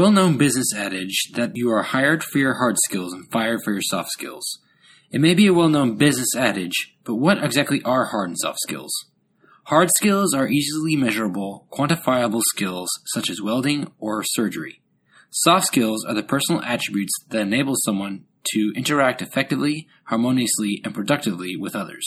well known business adage that you are hired for your hard skills and fired for your soft skills. It may be a well known business adage, but what exactly are hard and soft skills? Hard skills are easily measurable, quantifiable skills such as welding or surgery. Soft skills are the personal attributes that enable someone to interact effectively, harmoniously, and productively with others.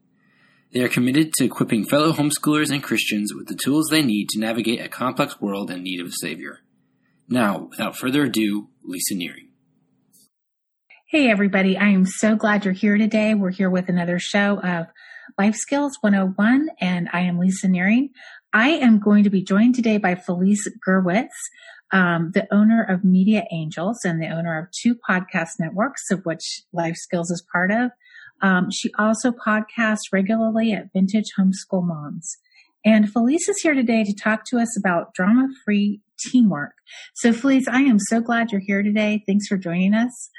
They are committed to equipping fellow homeschoolers and Christians with the tools they need to navigate a complex world in need of a Savior. Now, without further ado, Lisa Nehring. Hey, everybody. I am so glad you're here today. We're here with another show of Life Skills 101, and I am Lisa Nehring. I am going to be joined today by Felice Gerwitz, um, the owner of Media Angels and the owner of two podcast networks, of which Life Skills is part of. Um, she also podcasts regularly at Vintage Homeschool Moms. And Felice is here today to talk to us about drama free teamwork. So, Felice, I am so glad you're here today. Thanks for joining us.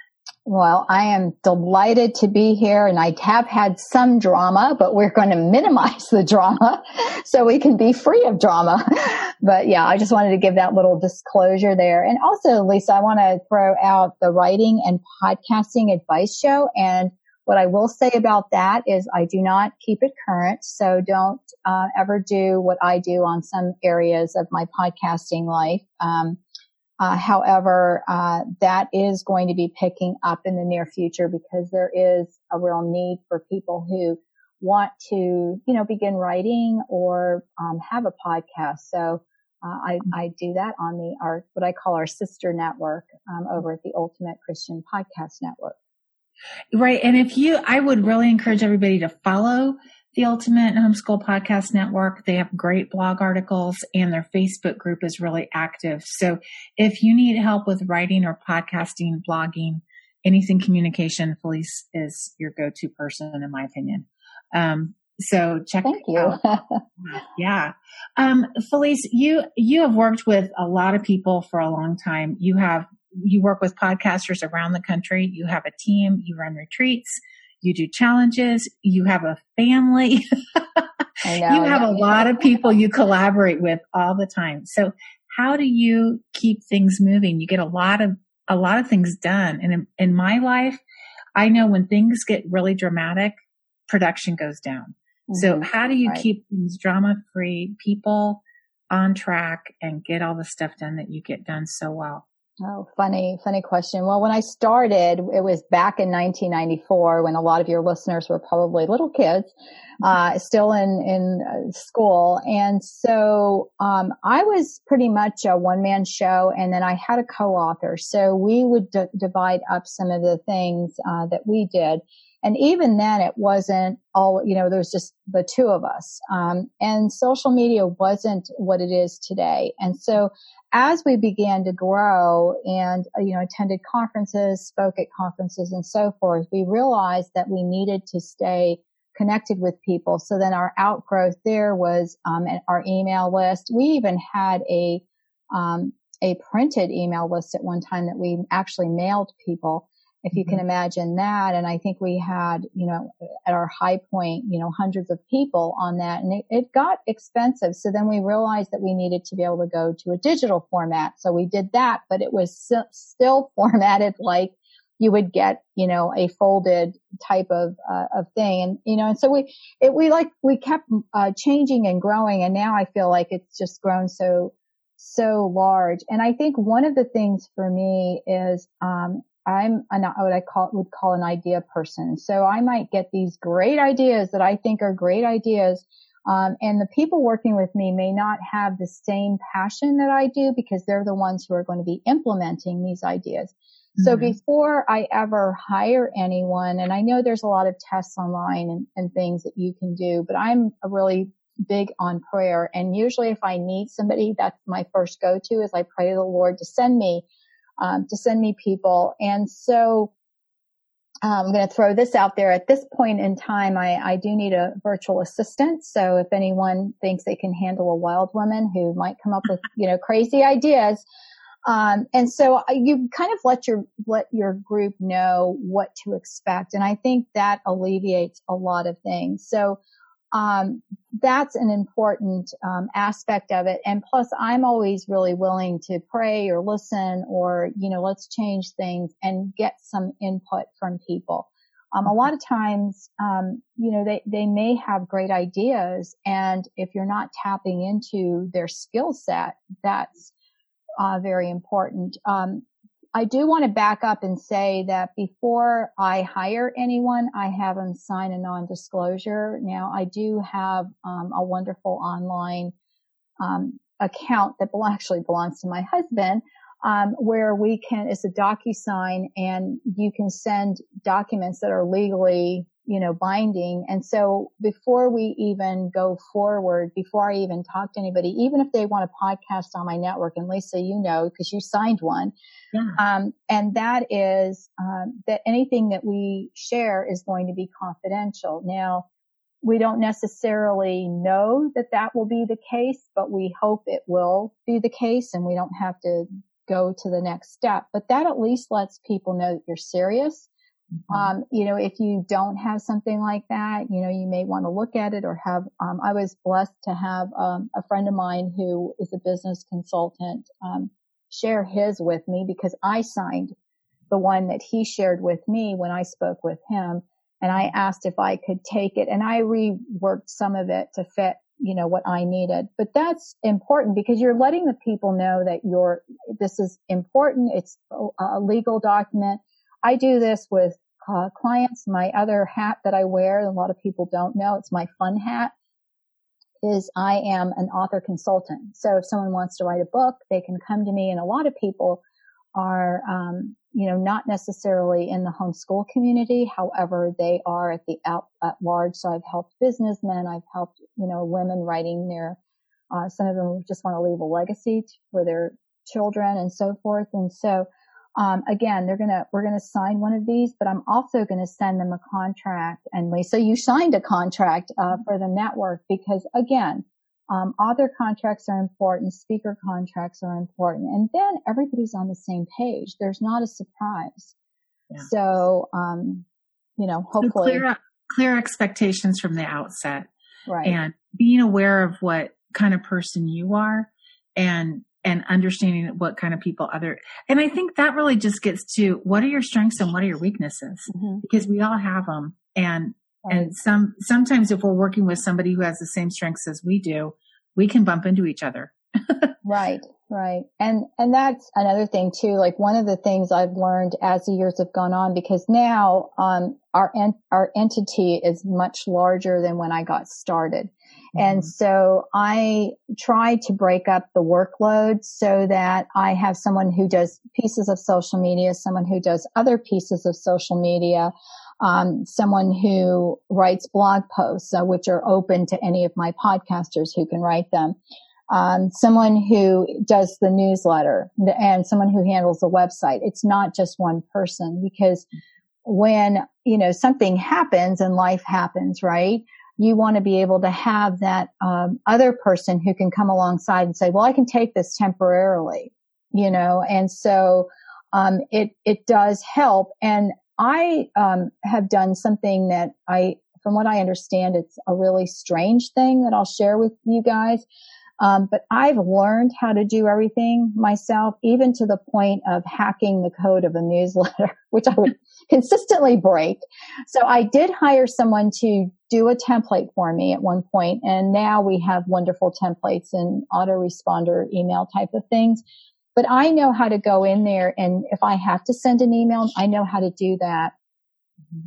Well, I am delighted to be here and I have had some drama, but we're going to minimize the drama so we can be free of drama. But yeah, I just wanted to give that little disclosure there. And also, Lisa, I want to throw out the writing and podcasting advice show. And what I will say about that is I do not keep it current. So don't uh, ever do what I do on some areas of my podcasting life. Um, uh, however, uh, that is going to be picking up in the near future because there is a real need for people who want to, you know, begin writing or um, have a podcast. So uh, I, I, do that on the our what I call our sister network um, over at the Ultimate Christian Podcast Network. Right, and if you, I would really encourage everybody to follow the Ultimate Homeschool Podcast Network. They have great blog articles and their Facebook group is really active. So if you need help with writing or podcasting, blogging, anything communication, Felice is your go-to person in my opinion. Um, so check Thank you. out. yeah. Um, Felice, you, you have worked with a lot of people for a long time. You have, you work with podcasters around the country. You have a team, you run retreats you do challenges, you have a family. I know, you have yeah. a lot of people you collaborate with all the time. So how do you keep things moving? You get a lot of, a lot of things done. And in, in my life, I know when things get really dramatic, production goes down. Mm-hmm. So how do you right. keep these drama free people on track and get all the stuff done that you get done so well? Oh, funny, funny question. Well, when I started, it was back in 1994 when a lot of your listeners were probably little kids, mm-hmm. uh, still in, in uh, school. And so, um, I was pretty much a one man show and then I had a co-author. So we would d- divide up some of the things, uh, that we did. And even then it wasn't all, you know, there was just the two of us. Um, and social media wasn't what it is today. And so as we began to grow and, uh, you know, attended conferences, spoke at conferences and so forth, we realized that we needed to stay connected with people. So then our outgrowth there was, um, our email list. We even had a, um, a printed email list at one time that we actually mailed people if you can mm-hmm. imagine that. And I think we had, you know, at our high point, you know, hundreds of people on that and it, it, got expensive. So then we realized that we needed to be able to go to a digital format. So we did that, but it was still formatted like you would get, you know, a folded type of, uh, of thing. And, you know, and so we, it, we like, we kept, uh, changing and growing. And now I feel like it's just grown so, so large. And I think one of the things for me is, um, I'm an, what I call, would call an idea person. So I might get these great ideas that I think are great ideas. Um, and the people working with me may not have the same passion that I do because they're the ones who are going to be implementing these ideas. Mm-hmm. So before I ever hire anyone, and I know there's a lot of tests online and, and things that you can do, but I'm a really big on prayer. And usually if I need somebody, that's my first go to is I pray to the Lord to send me um, to send me people. And so um, I'm going to throw this out there. At this point in time, I, I do need a virtual assistant. So if anyone thinks they can handle a wild woman who might come up with, you know, crazy ideas, um, and so uh, you kind of let your let your group know what to expect, and I think that alleviates a lot of things. So um, that's an important um, aspect of it. And plus, I'm always really willing to pray or listen or, you know, let's change things and get some input from people. Um, a lot of times, um, you know, they, they may have great ideas. And if you're not tapping into their skill set, that's uh, very important. Um, I do want to back up and say that before I hire anyone, I have them sign a non-disclosure. Now, I do have um, a wonderful online um, account that actually belongs to my husband, um, where we can, it's a DocuSign and you can send documents that are legally you know, binding. And so before we even go forward, before I even talk to anybody, even if they want a podcast on my network, and Lisa, you know, because you signed one, yeah. um, and that is um, that anything that we share is going to be confidential. Now, we don't necessarily know that that will be the case, but we hope it will be the case, and we don't have to go to the next step. But that at least lets people know that you're serious Mm-hmm. Um, you know, if you don't have something like that, you know, you may want to look at it or have, um, I was blessed to have, um, a friend of mine who is a business consultant, um, share his with me because I signed the one that he shared with me when I spoke with him. And I asked if I could take it and I reworked some of it to fit, you know, what I needed. But that's important because you're letting the people know that you're, this is important. It's a legal document. I do this with uh, clients. My other hat that I wear, a lot of people don't know, it's my fun hat, is I am an author consultant. So if someone wants to write a book, they can come to me, and a lot of people are, um, you know, not necessarily in the homeschool community. However, they are at the out at large. So I've helped businessmen. I've helped, you know, women writing their, uh, some of them just want to leave a legacy for their children and so forth. And so, um, again, they're gonna we're gonna sign one of these, but I'm also gonna send them a contract. And Lisa, you signed a contract uh, for the network because again, um, author contracts are important, speaker contracts are important, and then everybody's on the same page. There's not a surprise. Yeah. So, um, you know, hopefully so clear, clear expectations from the outset, right? And being aware of what kind of person you are, and and understanding what kind of people other and i think that really just gets to what are your strengths and what are your weaknesses mm-hmm. because we all have them and right. and some sometimes if we're working with somebody who has the same strengths as we do we can bump into each other right right and and that's another thing too like one of the things i've learned as the years have gone on because now um our en- our entity is much larger than when i got started and mm-hmm. so I try to break up the workload so that I have someone who does pieces of social media, someone who does other pieces of social media, um, someone who writes blog posts, uh, which are open to any of my podcasters who can write them. Um, someone who does the newsletter and someone who handles the website. It's not just one person because when, you know, something happens and life happens, right? you want to be able to have that um, other person who can come alongside and say, "Well, I can take this temporarily," you know, and so um, it it does help. And I um, have done something that I, from what I understand, it's a really strange thing that I'll share with you guys. Um, but I've learned how to do everything myself, even to the point of hacking the code of a newsletter, which I would consistently break. So I did hire someone to do a template for me at one point, and now we have wonderful templates and autoresponder email type of things. But I know how to go in there, and if I have to send an email, I know how to do that.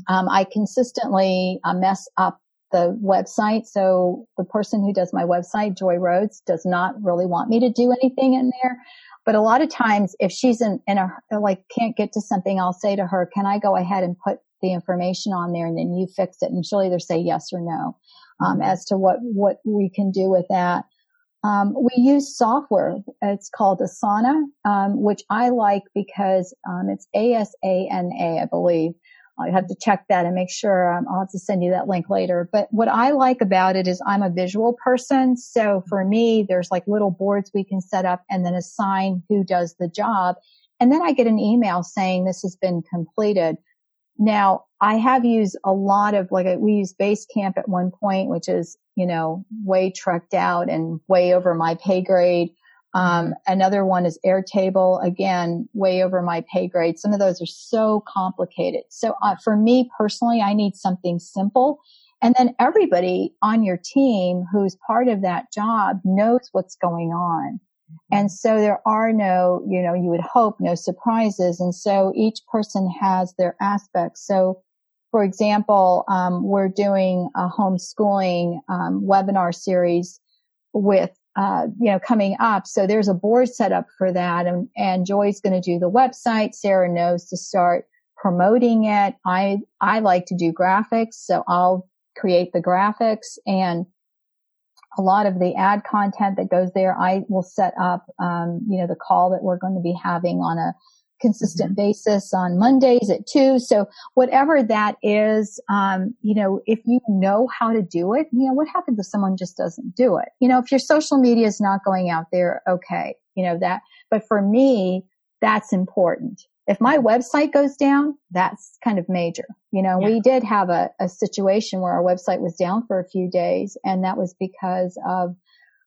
Um, I consistently uh, mess up the website. So the person who does my website, Joy Rhodes, does not really want me to do anything in there. But a lot of times, if she's in, in a, like, can't get to something, I'll say to her, can I go ahead and put the information on there and then you fix it? And she'll either say yes or no, um, as to what, what we can do with that. Um, we use software. It's called Asana, um, which I like because um, it's A S A N A, I believe. I have to check that and make sure. Um, I'll have to send you that link later. But what I like about it is I'm a visual person. So for me, there's like little boards we can set up and then assign who does the job. And then I get an email saying this has been completed. Now I have used a lot of like we used Basecamp at one point, which is, you know, way trucked out and way over my pay grade. Um, another one is Airtable, again, way over my pay grade. Some of those are so complicated. So uh, for me personally, I need something simple. And then everybody on your team who's part of that job knows what's going on. And so there are no, you know, you would hope no surprises. And so each person has their aspects. So for example, um, we're doing a homeschooling um, webinar series with uh, you know, coming up. So there's a board set up for that. And, and Joy's going to do the website. Sarah knows to start promoting it. I, I like to do graphics. So I'll create the graphics and a lot of the ad content that goes there. I will set up, um, you know, the call that we're going to be having on a consistent basis on Mondays at two. So whatever that is, um, you know, if you know how to do it, you know, what happens if someone just doesn't do it? You know, if your social media is not going out there, okay, you know, that, but for me, that's important. If my website goes down, that's kind of major. You know, yeah. we did have a, a situation where our website was down for a few days and that was because of,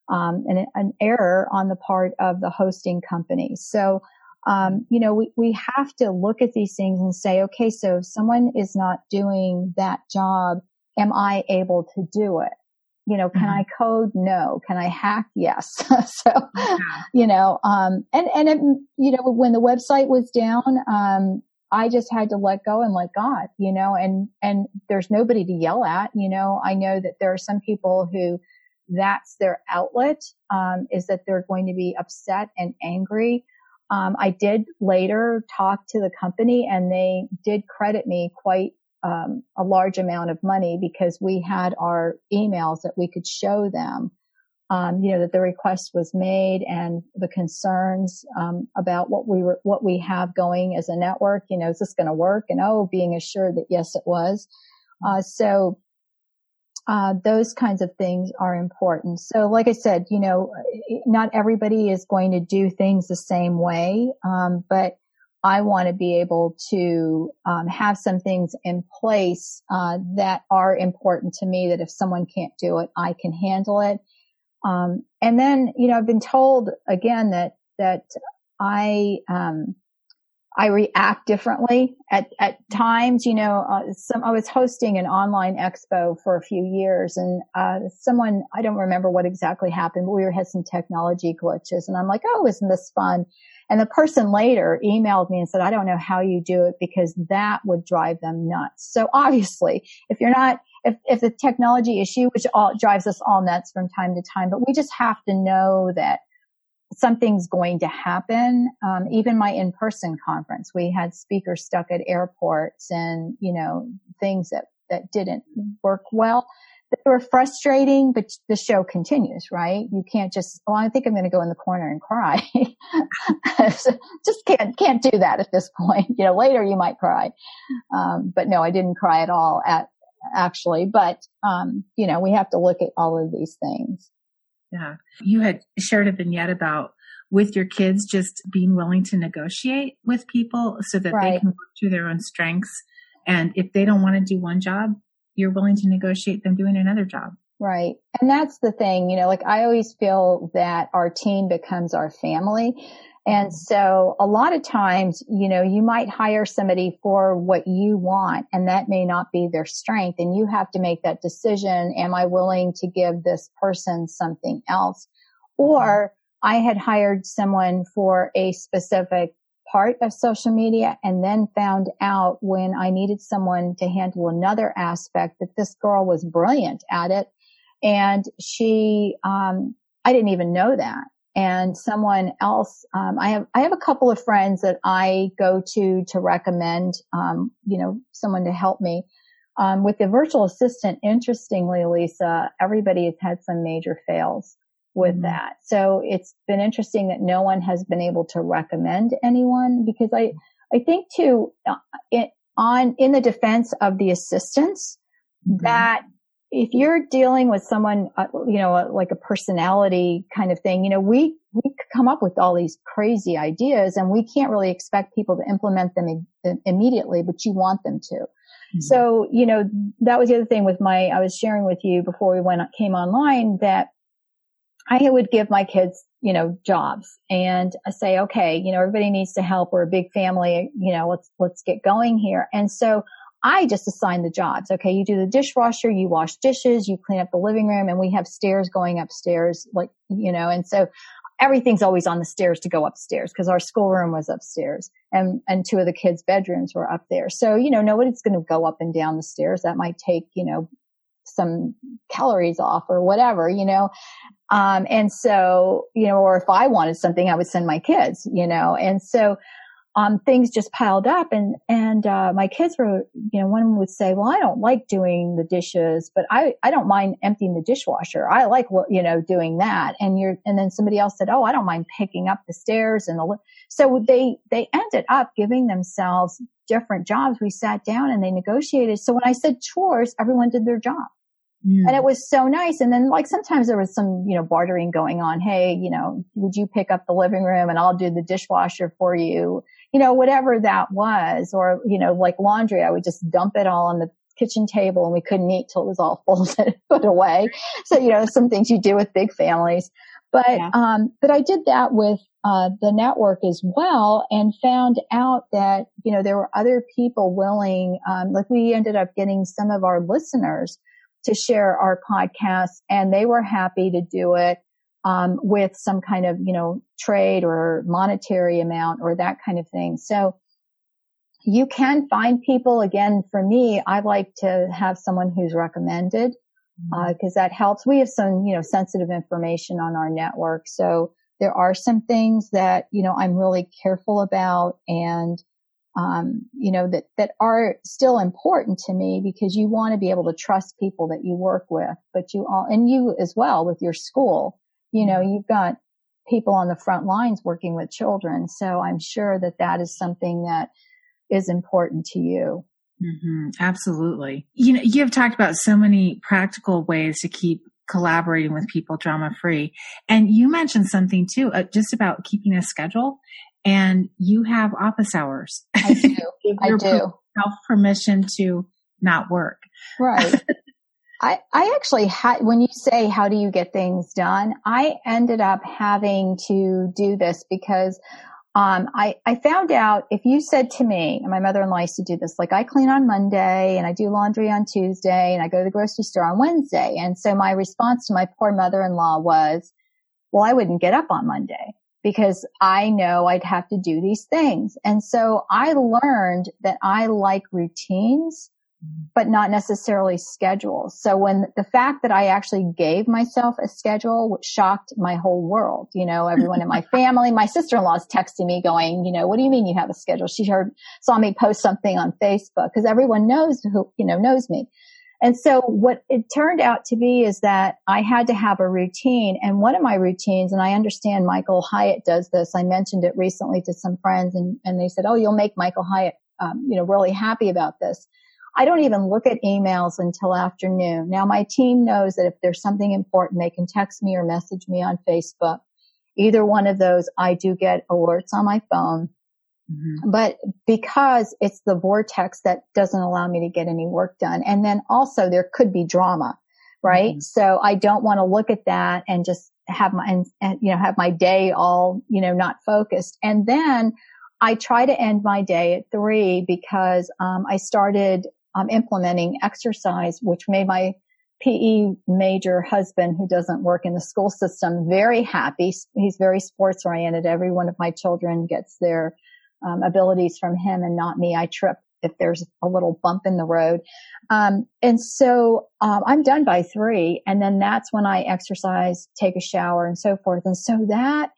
um, an, an error on the part of the hosting company. So, um, you know, we, we have to look at these things and say, okay, so if someone is not doing that job, am I able to do it? You know, can mm-hmm. I code? No. Can I hack? Yes. so, yeah. you know, um, and, and it, you know, when the website was down, um, I just had to let go and let God, you know, and, and there's nobody to yell at, you know, I know that there are some people who that's their outlet, um, is that they're going to be upset and angry. Um, I did later talk to the company and they did credit me quite um, a large amount of money because we had our emails that we could show them, um, you know, that the request was made and the concerns um, about what we were, what we have going as a network. You know, is this going to work? And oh, being assured that yes, it was. Uh, so uh, those kinds of things are important. So, like I said, you know, not everybody is going to do things the same way, um, but I want to be able to um, have some things in place uh, that are important to me. That if someone can't do it, I can handle it. Um, and then, you know, I've been told again that that I um, I react differently at, at times. You know, uh, some, I was hosting an online expo for a few years and, uh, someone, I don't remember what exactly happened, but we were, had some technology glitches and I'm like, Oh, isn't this fun? And the person later emailed me and said, I don't know how you do it because that would drive them nuts. So obviously, if you're not, if, if the technology issue, which all drives us all nuts from time to time, but we just have to know that something's going to happen. Um, even my in-person conference, we had speakers stuck at airports and, you know, things that, that didn't work well. They were frustrating, but the show continues, right? You can't just, well, I think I'm going to go in the corner and cry. just can't, can't do that at this point. You know, later you might cry. Um, but no, I didn't cry at all at, actually, but, um, you know, we have to look at all of these things. Yeah. You had shared a vignette about with your kids just being willing to negotiate with people so that right. they can work through their own strengths. And if they don't want to do one job, you're willing to negotiate them doing another job. Right. And that's the thing, you know, like I always feel that our team becomes our family. And so a lot of times, you know, you might hire somebody for what you want and that may not be their strength. And you have to make that decision. Am I willing to give this person something else? Or I had hired someone for a specific part of social media and then found out when I needed someone to handle another aspect that this girl was brilliant at it. And she, um, I didn't even know that and someone else um, i have i have a couple of friends that i go to to recommend um, you know someone to help me um, with the virtual assistant interestingly lisa everybody has had some major fails with mm-hmm. that. So it's been interesting that no one has been able to recommend anyone because I, I think too, uh, it, on, in the defense of the assistants, mm-hmm. that if you're dealing with someone, uh, you know, like a personality kind of thing, you know, we, we come up with all these crazy ideas and we can't really expect people to implement them immediately, but you want them to. Mm-hmm. So, you know, that was the other thing with my, I was sharing with you before we went, came online that I would give my kids, you know, jobs and I say, okay, you know, everybody needs to help. We're a big family, you know, let's, let's get going here. And so I just assign the jobs. Okay. You do the dishwasher, you wash dishes, you clean up the living room and we have stairs going upstairs, like, you know, and so everything's always on the stairs to go upstairs because our schoolroom was upstairs and, and two of the kids' bedrooms were up there. So, you know, nobody's going to go up and down the stairs. That might take, you know, some calories off or whatever, you know. Um, and so, you know, or if I wanted something, I would send my kids, you know, and so um, things just piled up and, and, uh, my kids were, you know, one would say, well, I don't like doing the dishes, but I, I don't mind emptying the dishwasher. I like what, you know, doing that. And you're, and then somebody else said, oh, I don't mind picking up the stairs and the, so they, they ended up giving themselves different jobs. We sat down and they negotiated. So when I said chores, everyone did their job. Mm. And it was so nice. And then like sometimes there was some, you know, bartering going on. Hey, you know, would you pick up the living room and I'll do the dishwasher for you? You know, whatever that was. Or, you know, like laundry, I would just dump it all on the kitchen table and we couldn't eat till it was all folded put away. So, you know, some things you do with big families. But, yeah. um, but I did that with, uh, the network as well and found out that, you know, there were other people willing, um, like we ended up getting some of our listeners to share our podcast and they were happy to do it um, with some kind of you know trade or monetary amount or that kind of thing. So you can find people again for me i like to have someone who's recommended because mm-hmm. uh, that helps. We have some you know sensitive information on our network. So there are some things that you know i'm really careful about and um, you know, that, that are still important to me because you want to be able to trust people that you work with, but you all, and you as well with your school, you know, mm-hmm. you've got people on the front lines working with children. So I'm sure that that is something that is important to you. Mm-hmm, absolutely. You know, you have talked about so many practical ways to keep collaborating with people drama free. And you mentioned something too, uh, just about keeping a schedule and you have office hours. I do. I do. Self permission to not work. Right. I, I actually had, when you say, how do you get things done? I ended up having to do this because, um, I, I found out if you said to me, and my mother-in-law used to do this, like I clean on Monday and I do laundry on Tuesday and I go to the grocery store on Wednesday. And so my response to my poor mother-in-law was, well, I wouldn't get up on Monday because I know I'd have to do these things. And so I learned that I like routines, but not necessarily schedules. So when the fact that I actually gave myself a schedule shocked my whole world, you know, everyone in my family, my sister-in-law is texting me going, you know, what do you mean you have a schedule? She heard, saw me post something on Facebook because everyone knows who, you know, knows me. And so what it turned out to be is that I had to have a routine. And one of my routines, and I understand Michael Hyatt does this. I mentioned it recently to some friends and, and they said, Oh, you'll make Michael Hyatt, um, you know, really happy about this. I don't even look at emails until afternoon. Now my team knows that if there's something important, they can text me or message me on Facebook. Either one of those, I do get alerts on my phone. Mm-hmm. But because it's the vortex that doesn't allow me to get any work done. And then also there could be drama, right? Mm-hmm. So I don't want to look at that and just have my, and, and, you know, have my day all, you know, not focused. And then I try to end my day at three because, um, I started, um, implementing exercise, which made my PE major husband who doesn't work in the school system very happy. He's very sports oriented. Every one of my children gets their um, abilities from him and not me. I trip if there's a little bump in the road. Um, and so um, I'm done by three, and then that's when I exercise, take a shower, and so forth. And so that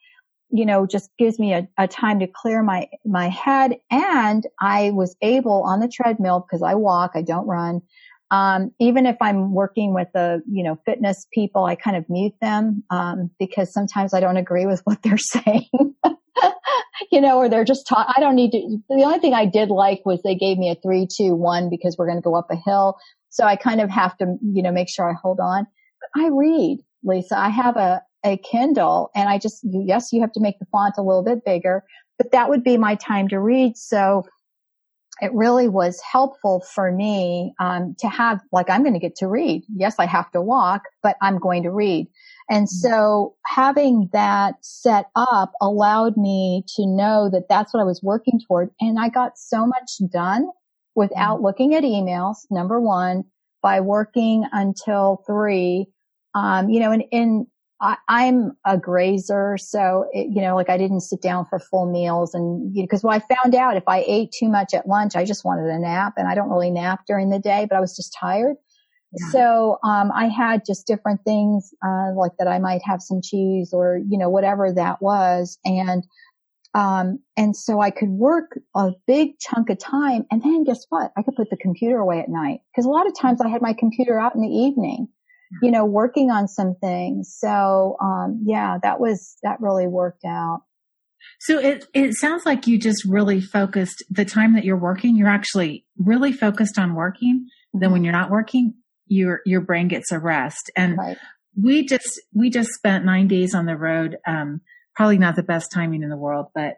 you know just gives me a, a time to clear my my head. And I was able on the treadmill because I walk, I don't run. Um, even if I'm working with the, you know, fitness people, I kind of mute them, um, because sometimes I don't agree with what they're saying. you know, or they're just taught, I don't need to, the only thing I did like was they gave me a three, two, one because we're going to go up a hill. So I kind of have to, you know, make sure I hold on. But I read, Lisa. I have a, a Kindle and I just, yes, you have to make the font a little bit bigger, but that would be my time to read. So it really was helpful for me um, to have like i'm going to get to read yes i have to walk but i'm going to read and mm-hmm. so having that set up allowed me to know that that's what i was working toward and i got so much done without mm-hmm. looking at emails number one by working until three um, you know and in I, am a grazer, so it, you know, like I didn't sit down for full meals, and you know, because well, I found out if I ate too much at lunch, I just wanted a nap, and I don't really nap during the day, but I was just tired. Yeah. So um, I had just different things, uh, like that I might have some cheese or you know whatever that was, and um, and so I could work a big chunk of time, and then guess what? I could put the computer away at night because a lot of times I had my computer out in the evening you know, working on some things. So, um, yeah, that was, that really worked out. So it, it sounds like you just really focused the time that you're working, you're actually really focused on working. Then when you're not working, your, your brain gets a rest. And right. we just, we just spent nine days on the road. Um, probably not the best timing in the world, but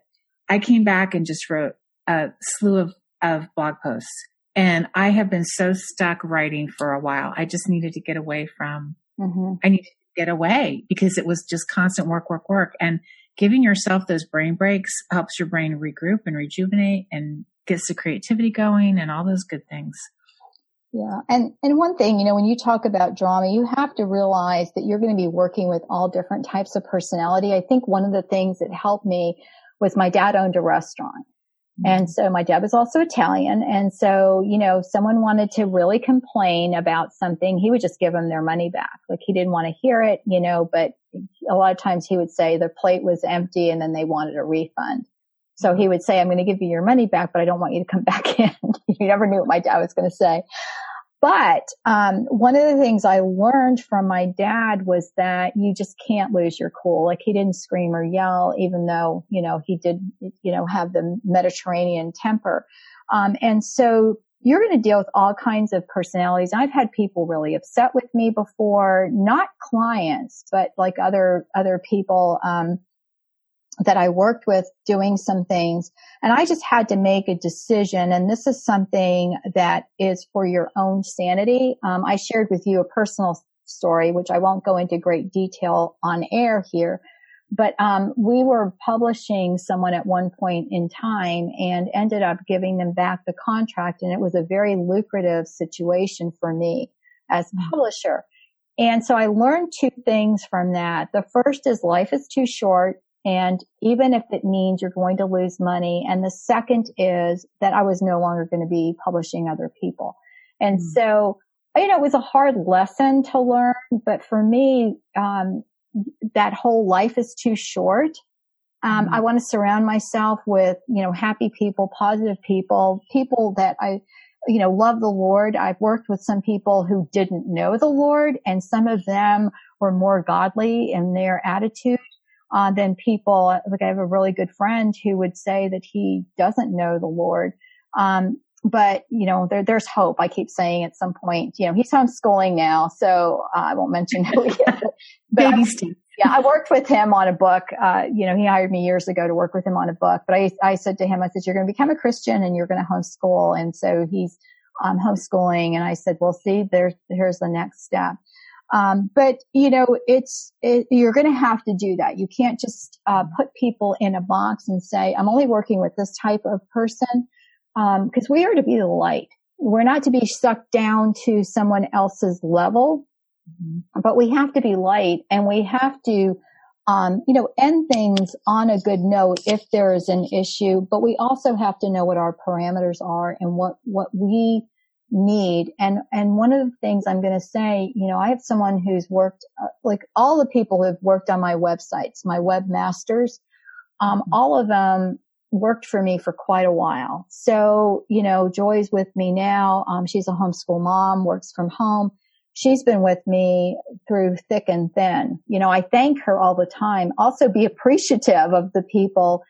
I came back and just wrote a slew of, of blog posts and I have been so stuck writing for a while. I just needed to get away from, mm-hmm. I needed to get away because it was just constant work, work, work. And giving yourself those brain breaks helps your brain regroup and rejuvenate and gets the creativity going and all those good things. Yeah. And, and one thing, you know, when you talk about drama, you have to realize that you're going to be working with all different types of personality. I think one of the things that helped me was my dad owned a restaurant. Mm-hmm. And so my dad was also Italian. And so, you know, someone wanted to really complain about something, he would just give them their money back. Like he didn't want to hear it, you know, but a lot of times he would say the plate was empty and then they wanted a refund. So mm-hmm. he would say, I'm going to give you your money back, but I don't want you to come back in. you never knew what my dad was going to say. But um, one of the things I learned from my dad was that you just can't lose your cool. Like he didn't scream or yell, even though you know he did, you know, have the Mediterranean temper. Um, and so you're going to deal with all kinds of personalities. I've had people really upset with me before, not clients, but like other other people. Um, that I worked with doing some things and I just had to make a decision. And this is something that is for your own sanity. Um, I shared with you a personal story, which I won't go into great detail on air here. But um, we were publishing someone at one point in time and ended up giving them back the contract. And it was a very lucrative situation for me as a publisher. And so I learned two things from that. The first is life is too short and even if it means you're going to lose money. And the second is that I was no longer going to be publishing other people. And mm-hmm. so, you know, it was a hard lesson to learn, but for me, um, that whole life is too short. Um, mm-hmm. I want to surround myself with, you know, happy people, positive people, people that I, you know, love the Lord. I've worked with some people who didn't know the Lord and some of them were more godly in their attitude uh, than people. Like I have a really good friend who would say that he doesn't know the Lord. Um, but you know, there, there's hope. I keep saying at some point, you know, he's homeschooling now, so uh, I won't mention who he is. But Baby Steve. yeah, I worked with him on a book. Uh, you know, he hired me years ago to work with him on a book. But I, I said to him, I said, you're going to become a Christian and you're going to homeschool. And so he's um, homeschooling. And I said, well, see, there's here's the next step. Um, but you know, it's it, you're going to have to do that. You can't just uh, put people in a box and say, "I'm only working with this type of person," because um, we are to be the light. We're not to be sucked down to someone else's level, mm-hmm. but we have to be light, and we have to, um, you know, end things on a good note if there is an issue. But we also have to know what our parameters are and what what we need. And, and one of the things I'm going to say, you know, I have someone who's worked, uh, like all the people who've worked on my websites, my webmasters, um, mm-hmm. all of them worked for me for quite a while. So, you know, Joy's with me now. Um, she's a homeschool mom, works from home. She's been with me through thick and thin. You know, I thank her all the time. Also be appreciative of the people,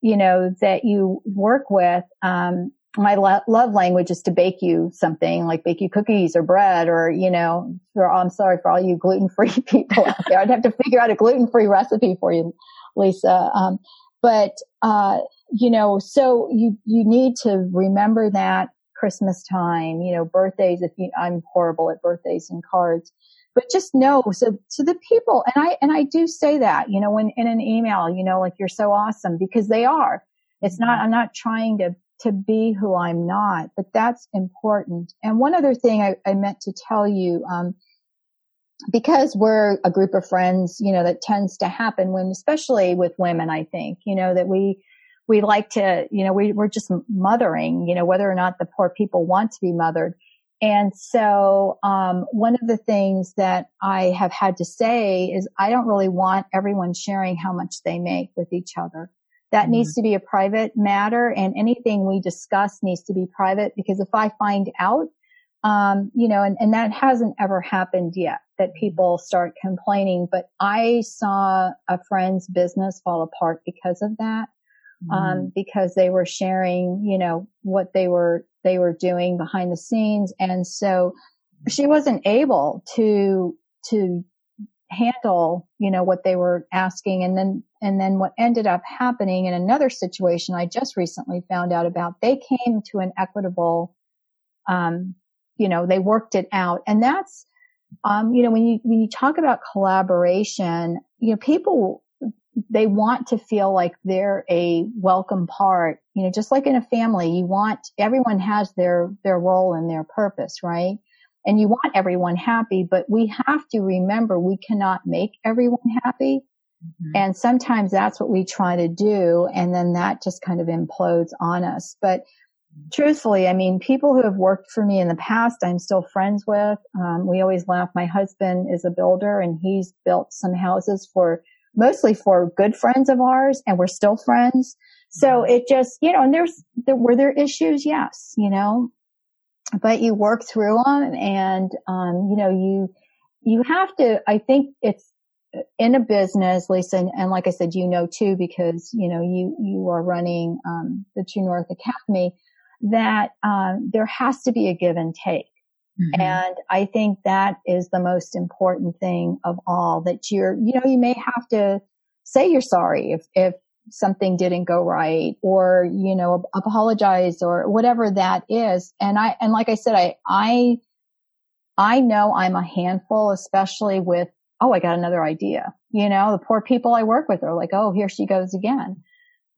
you know, that you work with. Um, my lo- love language is to bake you something like bake you cookies or bread or, you know, for, I'm sorry for all you gluten free people out there. I'd have to figure out a gluten free recipe for you, Lisa. Um, but, uh, you know, so you, you need to remember that Christmas time, you know, birthdays, if you, I'm horrible at birthdays and cards, but just know, so, so the people, and I, and I do say that, you know, when in an email, you know, like you're so awesome because they are. It's not, I'm not trying to, to be who I'm not, but that's important. And one other thing I, I meant to tell you, um, because we're a group of friends, you know, that tends to happen when, especially with women, I think, you know, that we, we like to, you know, we, we're just mothering, you know, whether or not the poor people want to be mothered. And so, um, one of the things that I have had to say is I don't really want everyone sharing how much they make with each other. That mm-hmm. needs to be a private matter and anything we discuss needs to be private because if I find out, um, you know, and, and that hasn't ever happened yet that mm-hmm. people start complaining, but I saw a friend's business fall apart because of that. Um, mm-hmm. because they were sharing, you know, what they were, they were doing behind the scenes. And so she wasn't able to, to handle, you know, what they were asking. And then, and then what ended up happening in another situation I just recently found out about, they came to an equitable, um, you know, they worked it out. And that's, um, you know, when you, when you talk about collaboration, you know, people, they want to feel like they're a welcome part, you know, just like in a family, you want, everyone has their, their role and their purpose, right? And you want everyone happy, but we have to remember we cannot make everyone happy. Mm-hmm. And sometimes that's what we try to do. And then that just kind of implodes on us. But truthfully, I mean, people who have worked for me in the past, I'm still friends with. Um, we always laugh. My husband is a builder and he's built some houses for mostly for good friends of ours and we're still friends. So mm-hmm. it just, you know, and there's, there were there issues? Yes, you know, but you work through them and, um, you know, you, you have to, I think it's in a business, Lisa, and, and like I said, you know too, because, you know, you, you are running, um, the True North Academy that, um, there has to be a give and take. Mm-hmm. And I think that is the most important thing of all that you're, you know, you may have to say you're sorry if, if something didn't go right or, you know, apologize or whatever that is. And I, and like I said, I, I, I know I'm a handful, especially with, oh, I got another idea. You know, the poor people I work with are like, oh, here she goes again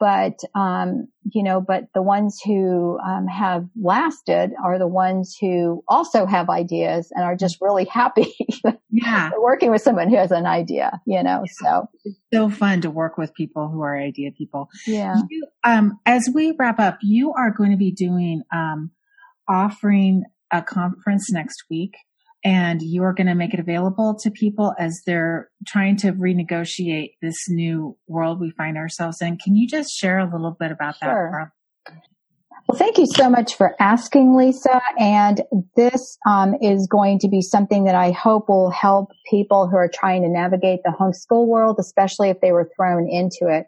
but um, you know, but the ones who um, have lasted are the ones who also have ideas and are just really happy. Yeah, working with someone who has an idea, you know. So it's so fun to work with people who are idea people. Yeah. You, um, as we wrap up, you are going to be doing um, offering a conference next week and you're going to make it available to people as they're trying to renegotiate this new world we find ourselves in. Can you just share a little bit about sure. that? Well, thank you so much for asking, Lisa. And this um, is going to be something that I hope will help people who are trying to navigate the homeschool world, especially if they were thrown into it.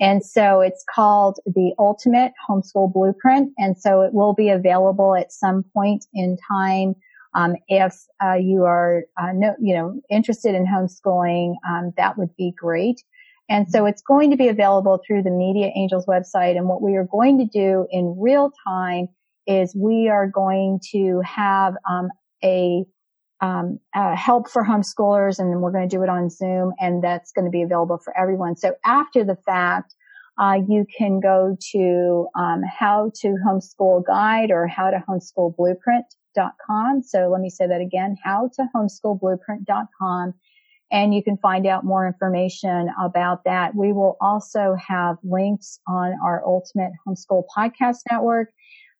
And so it's called the Ultimate Homeschool Blueprint. And so it will be available at some point in time um, if uh, you are uh, no, you know interested in homeschooling, um, that would be great. And so it's going to be available through the Media Angels website. And what we are going to do in real time is we are going to have um, a um, help for homeschoolers, and we're going to do it on Zoom, and that's going to be available for everyone. So after the fact, uh, you can go to um, how to homeschool guide or how to homeschool blueprint homeschoolblueprint.com. So let me say that again, how to homeschool homeschoolblueprint.com. And you can find out more information about that. We will also have links on our Ultimate Homeschool Podcast Network,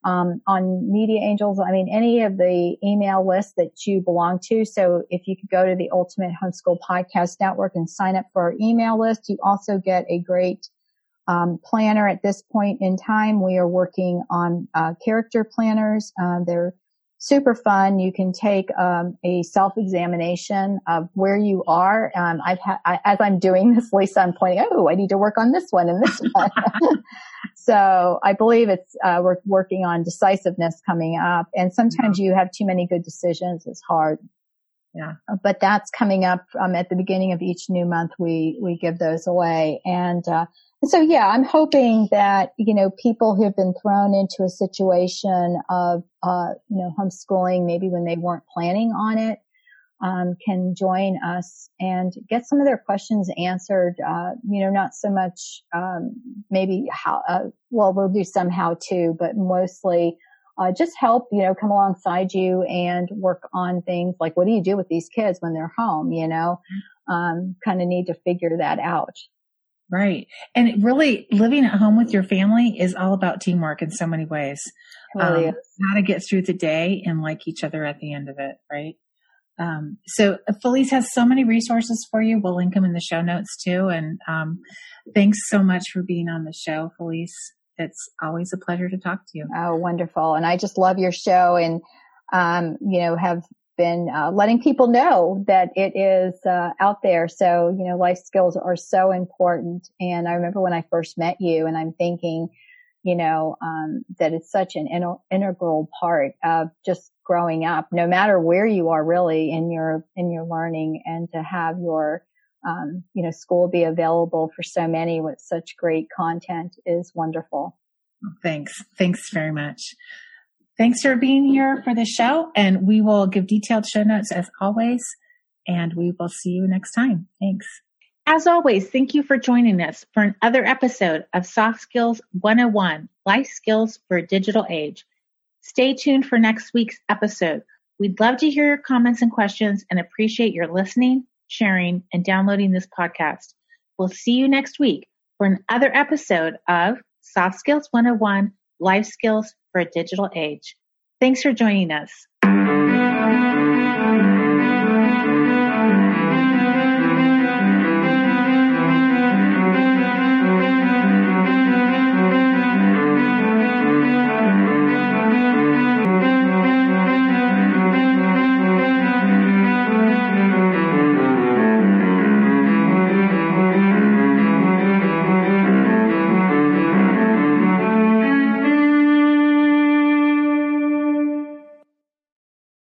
um, on Media Angels. I mean, any of the email lists that you belong to. So if you could go to the Ultimate Homeschool Podcast Network and sign up for our email list, you also get a great um, planner at this point in time. We are working on uh, character planners. Uh, they're super fun. You can take um, a self-examination of where you are. Um, I've had, I, as I'm doing this, Lisa, I'm pointing, oh, I need to work on this one and this one. so I believe it's uh, we're working on decisiveness coming up, and sometimes you have too many good decisions. It's hard. Yeah. But that's coming up um, at the beginning of each new month. We we give those away, and uh, so yeah, I'm hoping that, you know, people who have been thrown into a situation of, uh, you know, homeschooling, maybe when they weren't planning on it, um, can join us and get some of their questions answered. Uh, you know, not so much, um, maybe how, uh, well, we'll do some how to, but mostly, uh, just help, you know, come alongside you and work on things like what do you do with these kids when they're home, you know, mm-hmm. um, kind of need to figure that out. Right. And really living at home with your family is all about teamwork in so many ways. Um, how to get through the day and like each other at the end of it. Right. Um, so uh, Felice has so many resources for you. We'll link them in the show notes too. And, um, thanks so much for being on the show, Felice. It's always a pleasure to talk to you. Oh, wonderful. And I just love your show and, um, you know, have been uh, letting people know that it is uh, out there. So, you know, life skills are so important. And I remember when I first met you and I'm thinking, you know, um, that it's such an in- integral part of just growing up, no matter where you are really in your, in your learning and to have your, um, you know, school be available for so many with such great content is wonderful. Thanks. Thanks very much. Thanks for being here for the show, and we will give detailed show notes as always, and we will see you next time. Thanks. As always, thank you for joining us for another episode of Soft Skills 101 Life Skills for a Digital Age. Stay tuned for next week's episode. We'd love to hear your comments and questions and appreciate your listening, sharing, and downloading this podcast. We'll see you next week for another episode of Soft Skills 101 Life Skills for a digital age. Thanks for joining us.